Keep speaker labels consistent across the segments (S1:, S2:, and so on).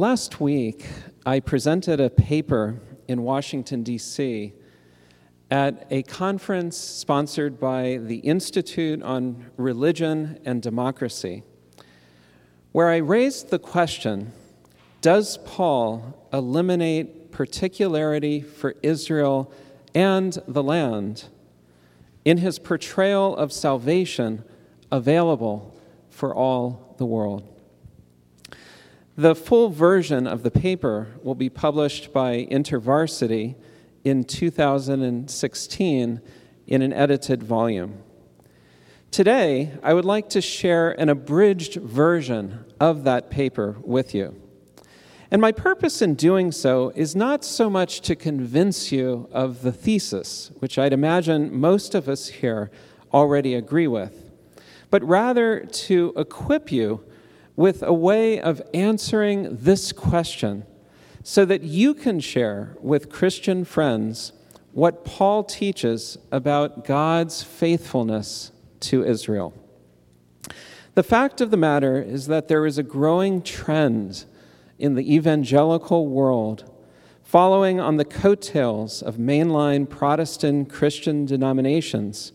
S1: Last week, I presented a paper in Washington, D.C. at a conference sponsored by the Institute on Religion and Democracy, where I raised the question Does Paul eliminate particularity for Israel and the land in his portrayal of salvation available for all the world? The full version of the paper will be published by InterVarsity in 2016 in an edited volume. Today, I would like to share an abridged version of that paper with you. And my purpose in doing so is not so much to convince you of the thesis, which I'd imagine most of us here already agree with, but rather to equip you with a way of answering this question so that you can share with Christian friends what Paul teaches about God's faithfulness to Israel. The fact of the matter is that there is a growing trend in the evangelical world following on the coattails of mainline Protestant Christian denominations,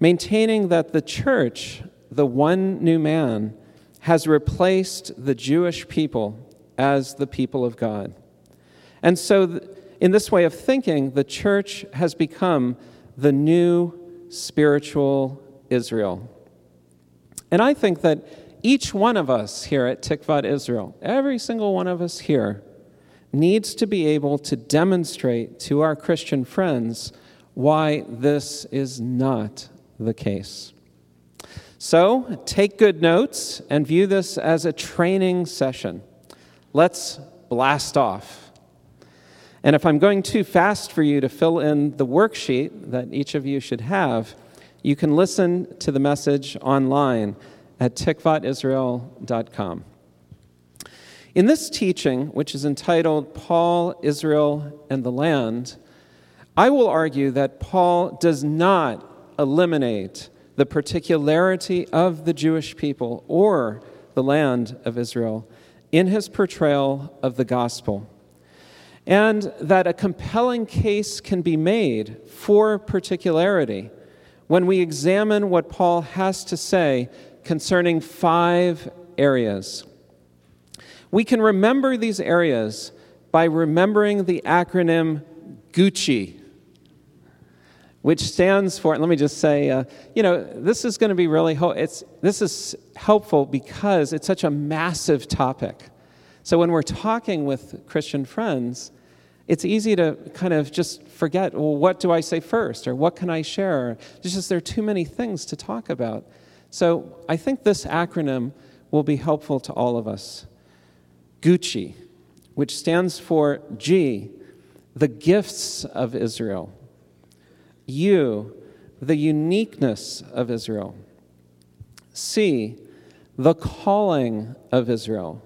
S1: maintaining that the church, the one new man, has replaced the Jewish people as the people of God. And so, in this way of thinking, the church has become the new spiritual Israel. And I think that each one of us here at Tikvat Israel, every single one of us here, needs to be able to demonstrate to our Christian friends why this is not the case. So take good notes and view this as a training session. Let's blast off. And if I'm going too fast for you to fill in the worksheet that each of you should have, you can listen to the message online at tikvatisrael.com. In this teaching, which is entitled Paul, Israel, and the Land, I will argue that Paul does not eliminate the particularity of the Jewish people or the land of Israel in his portrayal of the gospel. And that a compelling case can be made for particularity when we examine what Paul has to say concerning five areas. We can remember these areas by remembering the acronym Gucci which stands for, let me just say, uh, you know, this is going to be really, ho- it's, this is helpful because it's such a massive topic. So when we're talking with Christian friends, it's easy to kind of just forget, well, what do I say first? Or what can I share? It's just there are too many things to talk about. So I think this acronym will be helpful to all of us. Gucci, which stands for G, the gifts of Israel you, the uniqueness of Israel. C, the calling of Israel.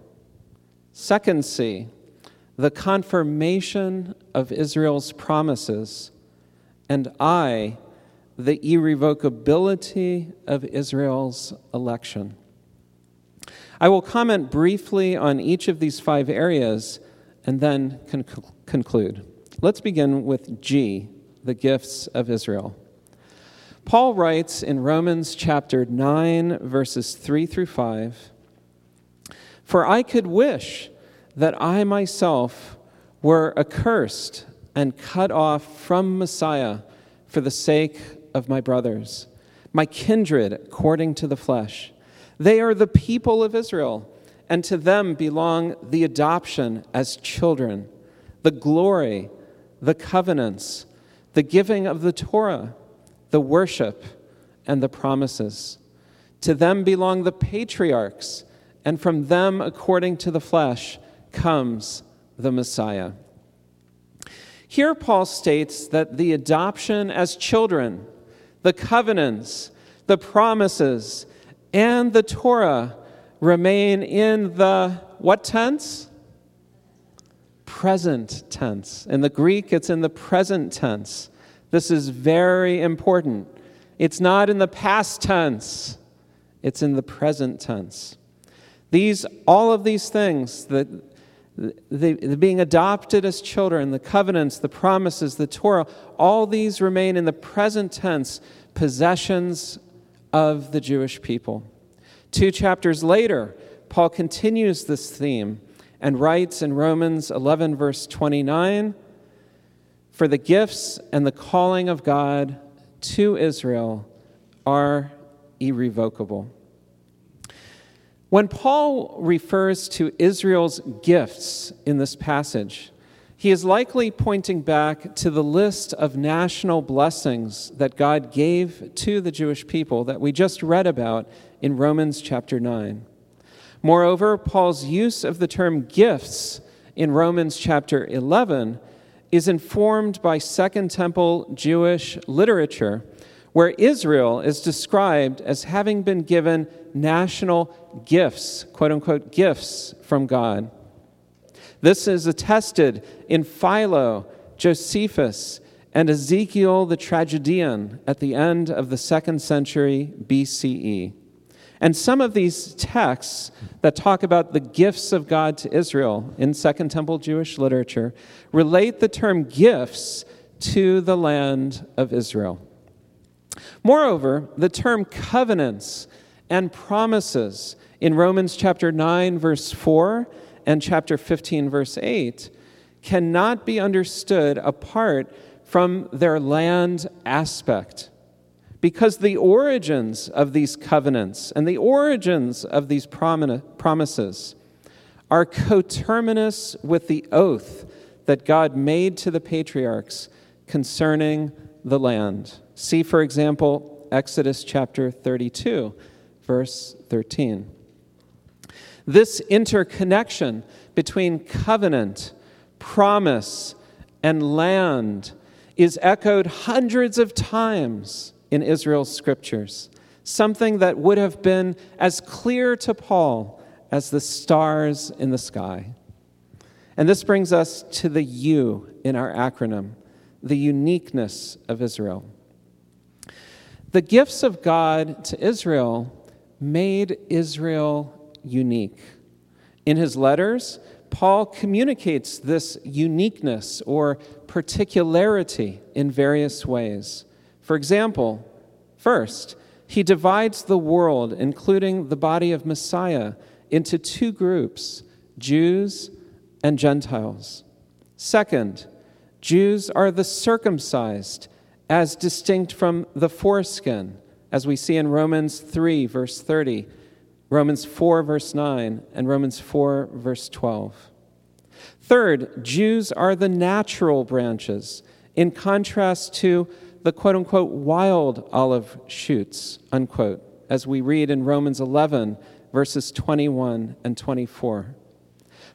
S1: Second C, the confirmation of Israel's promises. And I, the irrevocability of Israel's election. I will comment briefly on each of these five areas and then con- conclude. Let's begin with G, the gifts of Israel. Paul writes in Romans chapter 9, verses 3 through 5 For I could wish that I myself were accursed and cut off from Messiah for the sake of my brothers, my kindred according to the flesh. They are the people of Israel, and to them belong the adoption as children, the glory, the covenants the giving of the Torah, the worship, and the promises. To them belong the patriarchs, and from them, according to the flesh, comes the Messiah. Here, Paul states that the adoption as children, the covenants, the promises, and the Torah remain in the what tense? Present tense. In the Greek, it's in the present tense. This is very important. It's not in the past tense, it's in the present tense. These, all of these things that the, the being adopted as children, the covenants, the promises, the Torah, all these remain in the present tense possessions of the Jewish people. Two chapters later, Paul continues this theme and writes in Romans 11, verse 29 For the gifts and the calling of God to Israel are irrevocable. When Paul refers to Israel's gifts in this passage, he is likely pointing back to the list of national blessings that God gave to the Jewish people that we just read about in Romans chapter 9. Moreover, Paul's use of the term gifts in Romans chapter 11 is informed by Second Temple Jewish literature where Israel is described as having been given national gifts, quote unquote, gifts from God. This is attested in Philo, Josephus, and Ezekiel the tragedian at the end of the second century BCE. And some of these texts that talk about the gifts of God to Israel in Second Temple Jewish literature relate the term gifts to the land of Israel. Moreover, the term covenants and promises in Romans chapter 9, verse 4, and chapter 15, verse 8, cannot be understood apart from their land aspect. Because the origins of these covenants and the origins of these promises are coterminous with the oath that God made to the patriarchs concerning the land. See, for example, Exodus chapter 32, verse 13. This interconnection between covenant, promise, and land is echoed hundreds of times in Israel's scriptures, something that would have been as clear to Paul as the stars in the sky. And this brings us to the U in our acronym, the uniqueness of Israel. The gifts of God to Israel made Israel unique. In his letters, Paul communicates this uniqueness or particularity in various ways. For example, first, he divides the world, including the body of Messiah, into two groups Jews and Gentiles. Second, Jews are the circumcised as distinct from the foreskin, as we see in Romans 3, verse 30, Romans 4, verse 9, and Romans 4, verse 12. Third, Jews are the natural branches, in contrast to the quote unquote wild olive shoots, unquote, as we read in Romans 11, verses 21 and 24.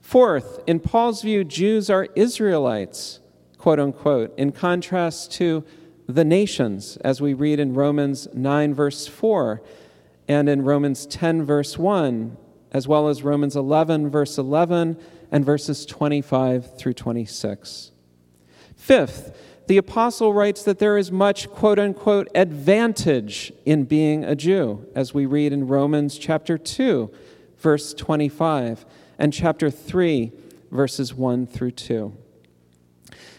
S1: Fourth, in Paul's view, Jews are Israelites, quote unquote, in contrast to the nations, as we read in Romans 9, verse 4, and in Romans 10, verse 1, as well as Romans 11, verse 11, and verses 25 through 26. Fifth, the apostle writes that there is much quote unquote advantage in being a Jew, as we read in Romans chapter 2, verse 25, and chapter 3, verses 1 through 2.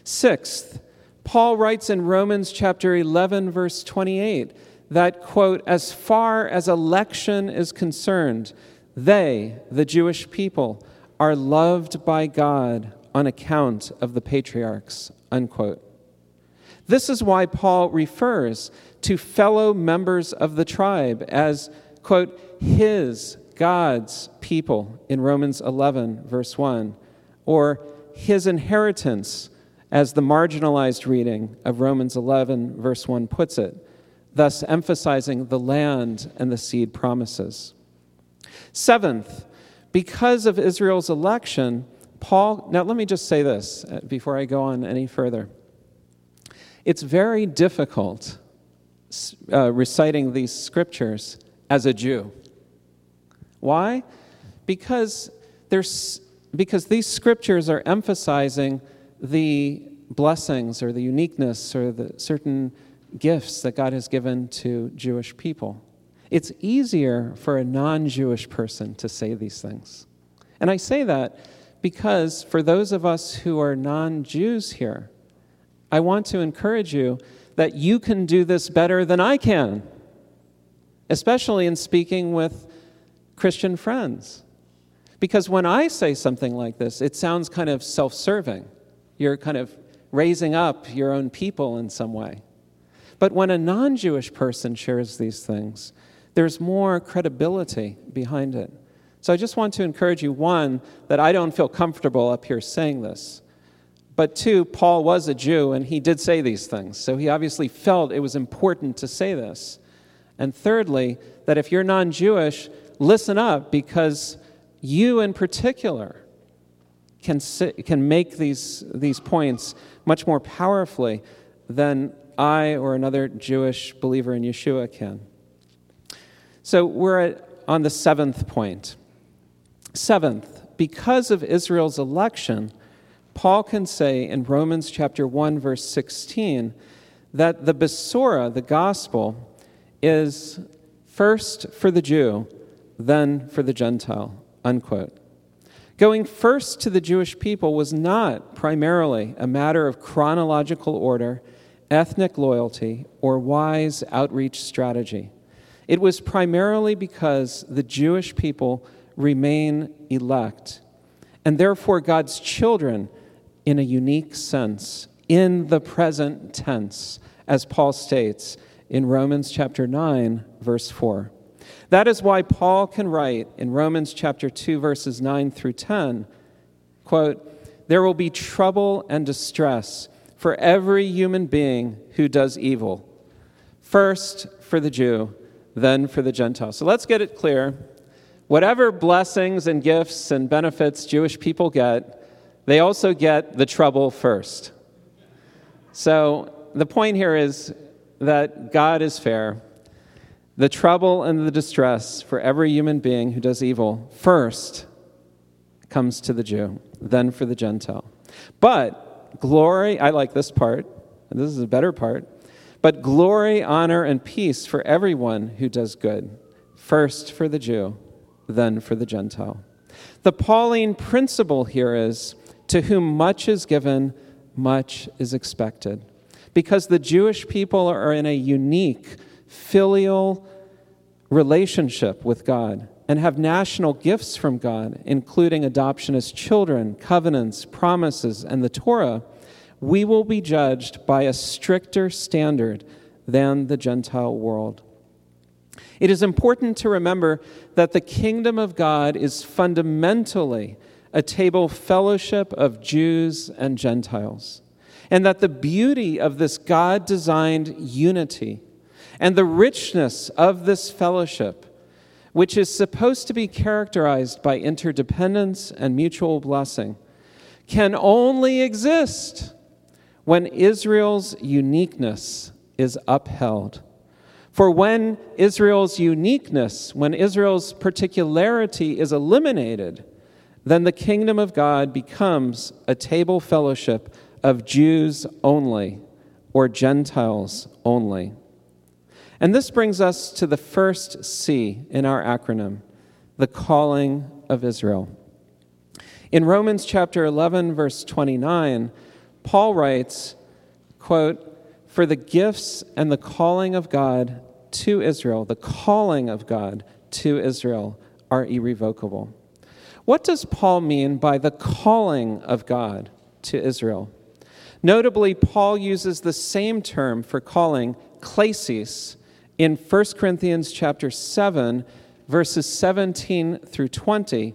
S1: Sixth, Paul writes in Romans chapter 11, verse 28, that, quote, as far as election is concerned, they, the Jewish people, are loved by God on account of the patriarchs, unquote. This is why Paul refers to fellow members of the tribe as, quote, his, God's people in Romans 11, verse 1, or his inheritance as the marginalized reading of Romans 11, verse 1 puts it, thus emphasizing the land and the seed promises. Seventh, because of Israel's election, Paul, now let me just say this uh, before I go on any further. It's very difficult uh, reciting these scriptures as a Jew. Why? Because, there's, because these scriptures are emphasizing the blessings or the uniqueness or the certain gifts that God has given to Jewish people. It's easier for a non Jewish person to say these things. And I say that because for those of us who are non Jews here, I want to encourage you that you can do this better than I can, especially in speaking with Christian friends. Because when I say something like this, it sounds kind of self serving. You're kind of raising up your own people in some way. But when a non Jewish person shares these things, there's more credibility behind it. So I just want to encourage you one, that I don't feel comfortable up here saying this. But two, Paul was a Jew and he did say these things. So he obviously felt it was important to say this. And thirdly, that if you're non Jewish, listen up because you in particular can, sit, can make these, these points much more powerfully than I or another Jewish believer in Yeshua can. So we're at, on the seventh point. Seventh, because of Israel's election, Paul can say in Romans chapter 1 verse 16 that the Besorah, the gospel, is first for the Jew, then for the Gentile. Unquote. Going first to the Jewish people was not primarily a matter of chronological order, ethnic loyalty, or wise outreach strategy. It was primarily because the Jewish people remain elect, and therefore God's children in a unique sense, in the present tense, as Paul states in Romans chapter 9, verse 4. That is why Paul can write in Romans chapter 2 verses 9 through 10, quote, "There will be trouble and distress for every human being who does evil, first for the Jew, then for the Gentile." So let's get it clear whatever blessings and gifts and benefits Jewish people get, they also get the trouble first. So the point here is that God is fair. The trouble and the distress for every human being who does evil first comes to the Jew, then for the Gentile. But glory, I like this part, this is a better part, but glory, honor, and peace for everyone who does good, first for the Jew, then for the Gentile. The Pauline principle here is to whom much is given, much is expected. Because the Jewish people are in a unique filial relationship with God and have national gifts from God, including adoption as children, covenants, promises, and the Torah, we will be judged by a stricter standard than the Gentile world. It is important to remember that the kingdom of God is fundamentally a table fellowship of Jews and Gentiles, and that the beauty of this God designed unity and the richness of this fellowship, which is supposed to be characterized by interdependence and mutual blessing, can only exist when Israel's uniqueness is upheld. For when Israel's uniqueness, when Israel's particularity is eliminated, then the kingdom of God becomes a table fellowship of Jews only or Gentiles only. And this brings us to the first C in our acronym the calling of Israel. In Romans chapter 11, verse 29, Paul writes, quote, For the gifts and the calling of God to Israel, the calling of God to Israel, are irrevocable. What does Paul mean by the calling of God to Israel? Notably, Paul uses the same term for calling, klesis, in 1 Corinthians chapter 7, verses 17 through 20,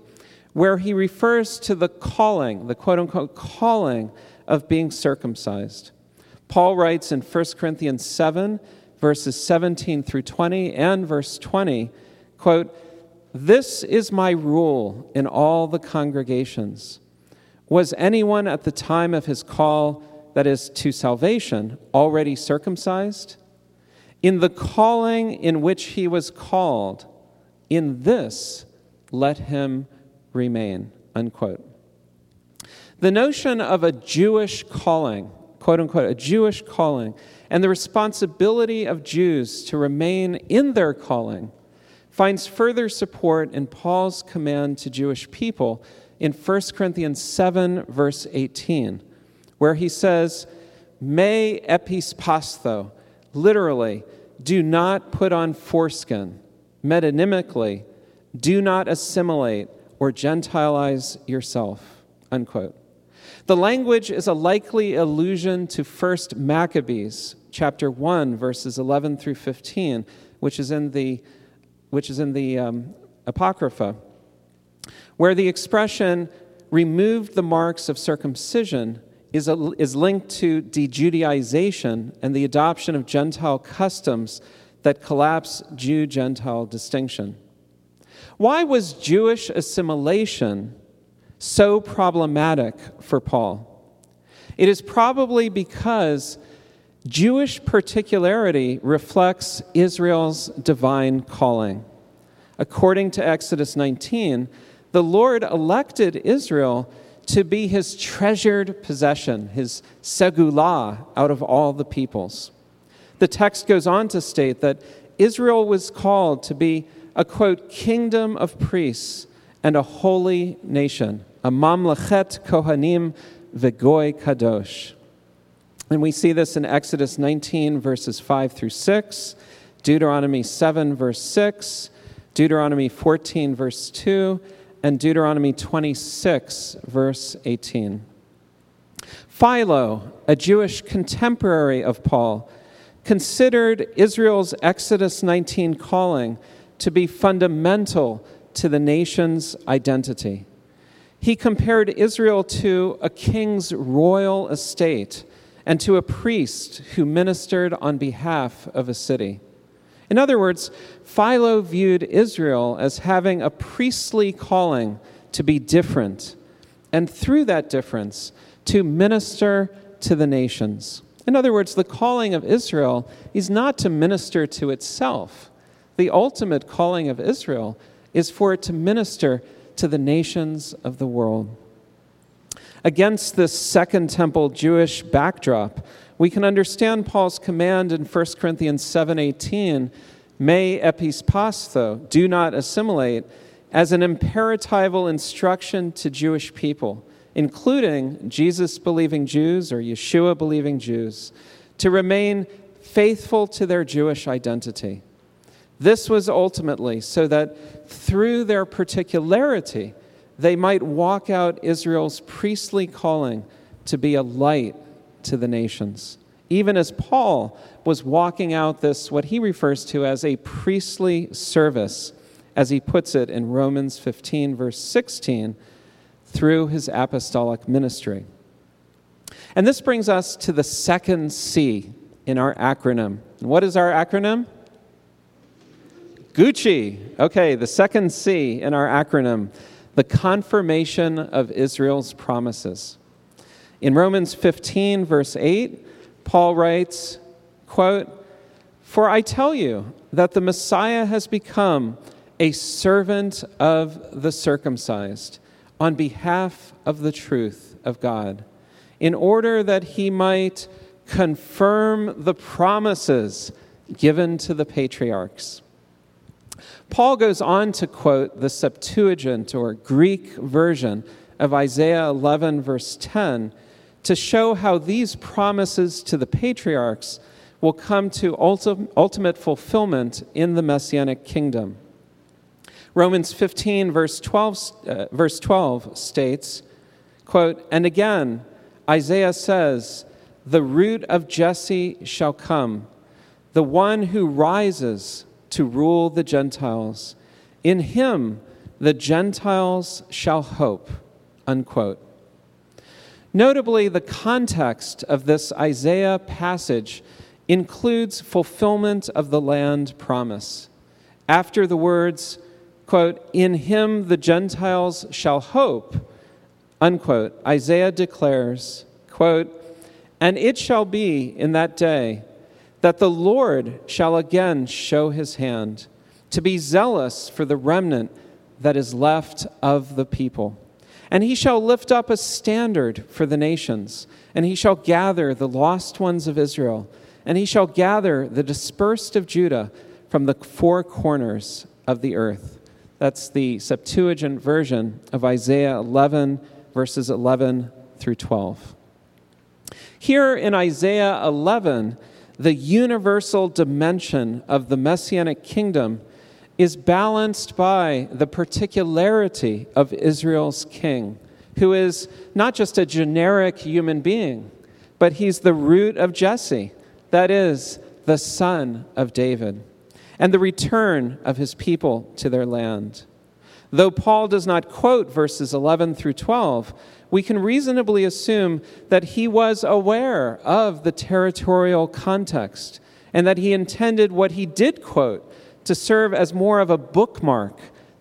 S1: where he refers to the calling, the quote unquote calling of being circumcised. Paul writes in 1 Corinthians 7, verses 17 through 20 and verse 20, quote, This is my rule in all the congregations. Was anyone at the time of his call, that is, to salvation, already circumcised? In the calling in which he was called, in this let him remain. Unquote. The notion of a Jewish calling, quote unquote, a Jewish calling, and the responsibility of Jews to remain in their calling finds further support in Paul's command to Jewish people in 1 Corinthians 7, verse 18, where he says, Me epispastho, literally, do not put on foreskin. Metonymically, do not assimilate or Gentilize yourself. Unquote. The language is a likely allusion to 1 Maccabees, chapter 1, verses 11 through 15, which is in the, which is in the um, Apocrypha, where the expression removed the marks of circumcision is, a, is linked to dejudaization and the adoption of Gentile customs that collapse Jew Gentile distinction. Why was Jewish assimilation so problematic for Paul? It is probably because Jewish particularity reflects Israel's divine calling. According to Exodus 19, the Lord elected Israel to be his treasured possession, his segulah out of all the peoples. The text goes on to state that Israel was called to be a quote, kingdom of priests and a holy nation, a mamlechet kohanim vegoy kadosh. And we see this in Exodus 19, verses 5 through 6, Deuteronomy 7, verse 6, Deuteronomy 14, verse 2, and Deuteronomy 26, verse 18. Philo, a Jewish contemporary of Paul, considered Israel's Exodus 19 calling to be fundamental to the nation's identity. He compared Israel to a king's royal estate and to a priest who ministered on behalf of a city. In other words, Philo viewed Israel as having a priestly calling to be different, and through that difference, to minister to the nations. In other words, the calling of Israel is not to minister to itself, the ultimate calling of Israel is for it to minister to the nations of the world. Against this Second Temple Jewish backdrop, we can understand Paul's command in 1 Corinthians 7:18, "Me epispastho, do not assimilate," as an imperatival instruction to Jewish people, including Jesus believing Jews or Yeshua believing Jews, to remain faithful to their Jewish identity. This was ultimately so that through their particularity, they might walk out Israel's priestly calling to be a light to the nations. Even as Paul was walking out this, what he refers to as a priestly service, as he puts it in Romans 15, verse 16, through his apostolic ministry. And this brings us to the second C in our acronym. What is our acronym? Gucci. Okay, the second C in our acronym, the confirmation of Israel's promises. In Romans 15, verse 8, Paul writes, quote, For I tell you that the Messiah has become a servant of the circumcised on behalf of the truth of God, in order that he might confirm the promises given to the patriarchs Paul goes on to quote the Septuagint or Greek version of Isaiah 11, verse 10, to show how these promises to the patriarchs will come to ulti- ultimate fulfillment in the Messianic kingdom. Romans 15, verse 12, uh, verse 12 states, quote, And again, Isaiah says, The root of Jesse shall come, the one who rises to rule the Gentiles. In him the Gentiles shall hope. Unquote. Notably, the context of this Isaiah passage includes fulfillment of the land promise. After the words, quote, in him the Gentiles shall hope, unquote, Isaiah declares, quote, and it shall be in that day that the Lord shall again show his hand, to be zealous for the remnant that is left of the people. And he shall lift up a standard for the nations, and he shall gather the lost ones of Israel, and he shall gather the dispersed of Judah from the four corners of the earth. That's the Septuagint version of Isaiah 11, verses 11 through 12. Here in Isaiah 11, the universal dimension of the messianic kingdom is balanced by the particularity of Israel's king, who is not just a generic human being, but he's the root of Jesse, that is, the son of David, and the return of his people to their land. Though Paul does not quote verses 11 through 12, we can reasonably assume that he was aware of the territorial context and that he intended what he did quote to serve as more of a bookmark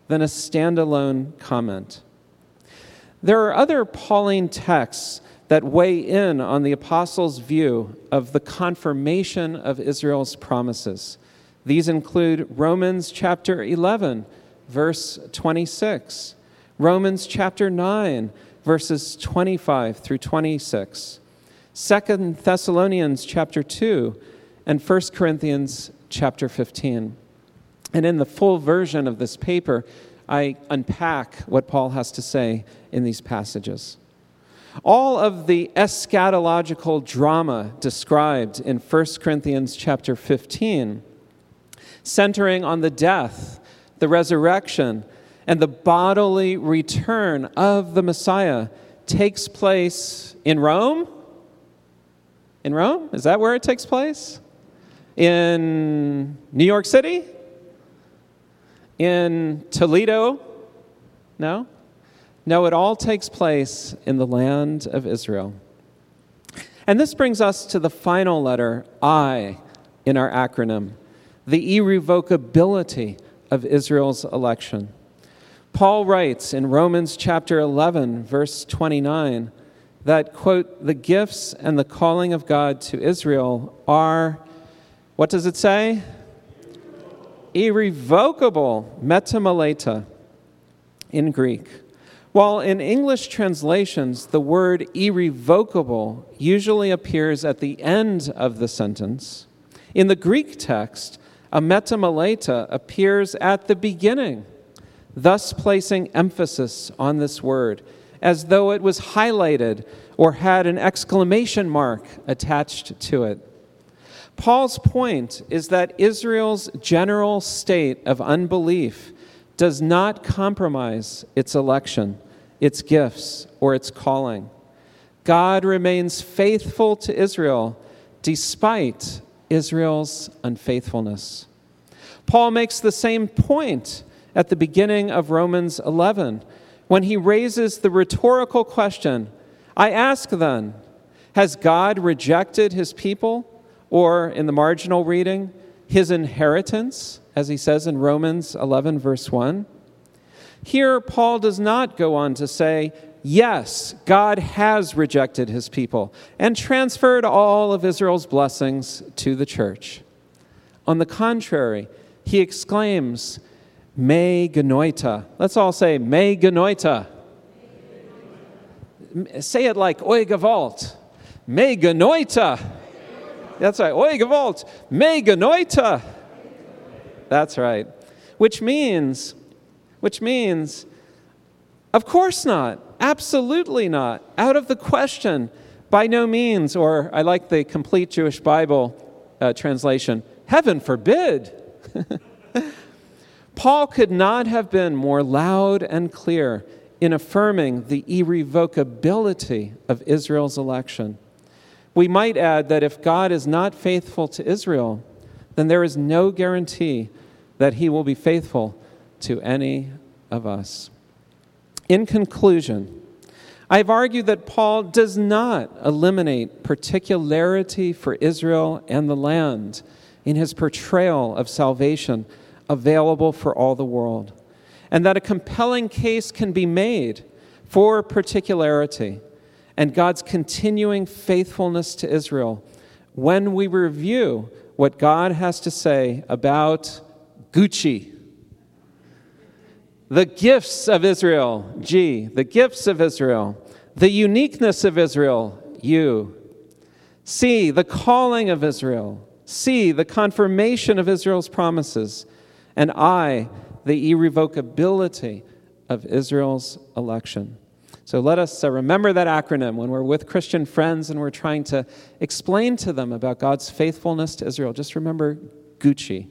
S1: than a standalone comment. There are other Pauline texts that weigh in on the apostles' view of the confirmation of Israel's promises. These include Romans chapter 11, verse 26, Romans chapter 9, verses 25 through 26, 2 Thessalonians chapter 2, and 1 Corinthians chapter 15. And in the full version of this paper, I unpack what Paul has to say in these passages. All of the eschatological drama described in 1 Corinthians chapter 15, centering on the death, the resurrection, and the bodily return of the Messiah, takes place in Rome. In Rome? Is that where it takes place? In New York City? In Toledo? No? No, it all takes place in the land of Israel. And this brings us to the final letter, I, in our acronym the irrevocability of Israel's election. Paul writes in Romans chapter 11, verse 29, that, quote, the gifts and the calling of God to Israel are, what does it say? Irrevocable, metameleta in Greek. While in English translations, the word irrevocable usually appears at the end of the sentence, in the Greek text, ametameleta appears at the beginning, thus placing emphasis on this word, as though it was highlighted or had an exclamation mark attached to it. Paul's point is that Israel's general state of unbelief does not compromise its election, its gifts, or its calling. God remains faithful to Israel despite Israel's unfaithfulness. Paul makes the same point at the beginning of Romans 11 when he raises the rhetorical question I ask then, has God rejected his people? Or in the marginal reading, his inheritance, as he says in Romans 11, verse 1? Here, Paul does not go on to say, Yes, God has rejected his people and transferred all of Israel's blessings to the church. On the contrary, he exclaims, Me genoita. Let's all say, Me genoita. Say it like Oi gewalt. Me genoita. That's right. Oi gewalt. Me genoita. That's right. Which means, which means, of course not. Absolutely not. Out of the question. By no means. Or I like the complete Jewish Bible uh, translation heaven forbid. Paul could not have been more loud and clear in affirming the irrevocability of Israel's election. We might add that if God is not faithful to Israel, then there is no guarantee that he will be faithful to any of us. In conclusion, I've argued that Paul does not eliminate particularity for Israel and the land in his portrayal of salvation available for all the world, and that a compelling case can be made for particularity and God's continuing faithfulness to Israel when we review what God has to say about Gucci. The gifts of Israel, G, the gifts of Israel, the uniqueness of Israel, U, C, the calling of Israel, C, the confirmation of Israel's promises, and I, the irrevocability of Israel's election. So let us uh, remember that acronym when we're with Christian friends and we're trying to explain to them about God's faithfulness to Israel. Just remember Gucci.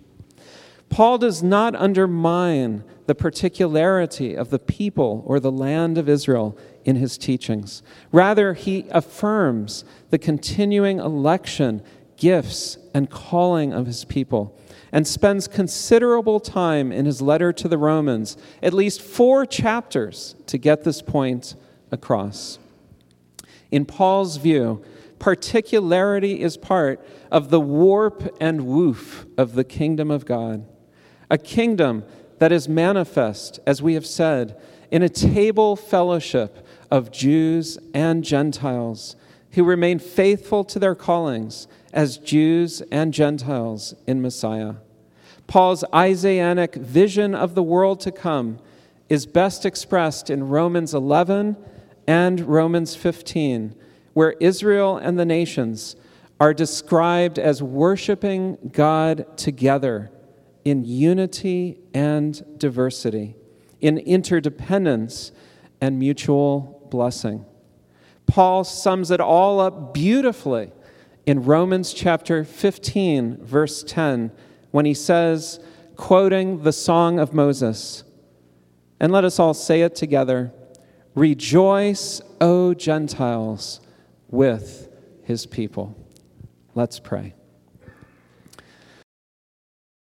S1: Paul does not undermine the particularity of the people or the land of Israel in his teachings. Rather, he affirms the continuing election, gifts, and calling of his people and spends considerable time in his letter to the Romans, at least four chapters, to get this point across. In Paul's view, particularity is part of the warp and woof of the kingdom of God, a kingdom that is manifest, as we have said, in a table fellowship of Jews and Gentiles who remain faithful to their callings as Jews and Gentiles in Messiah. Paul's Isaianic vision of the world to come is best expressed in Romans 11 and Romans 15, where Israel and the nations are described as worshiping God together in unity and diversity, in interdependence and mutual blessing. Paul sums it all up beautifully in Romans chapter 15, verse 10, when he says, quoting the Song of Moses, and let us all say it together Rejoice, O Gentiles, with his people. Let's pray.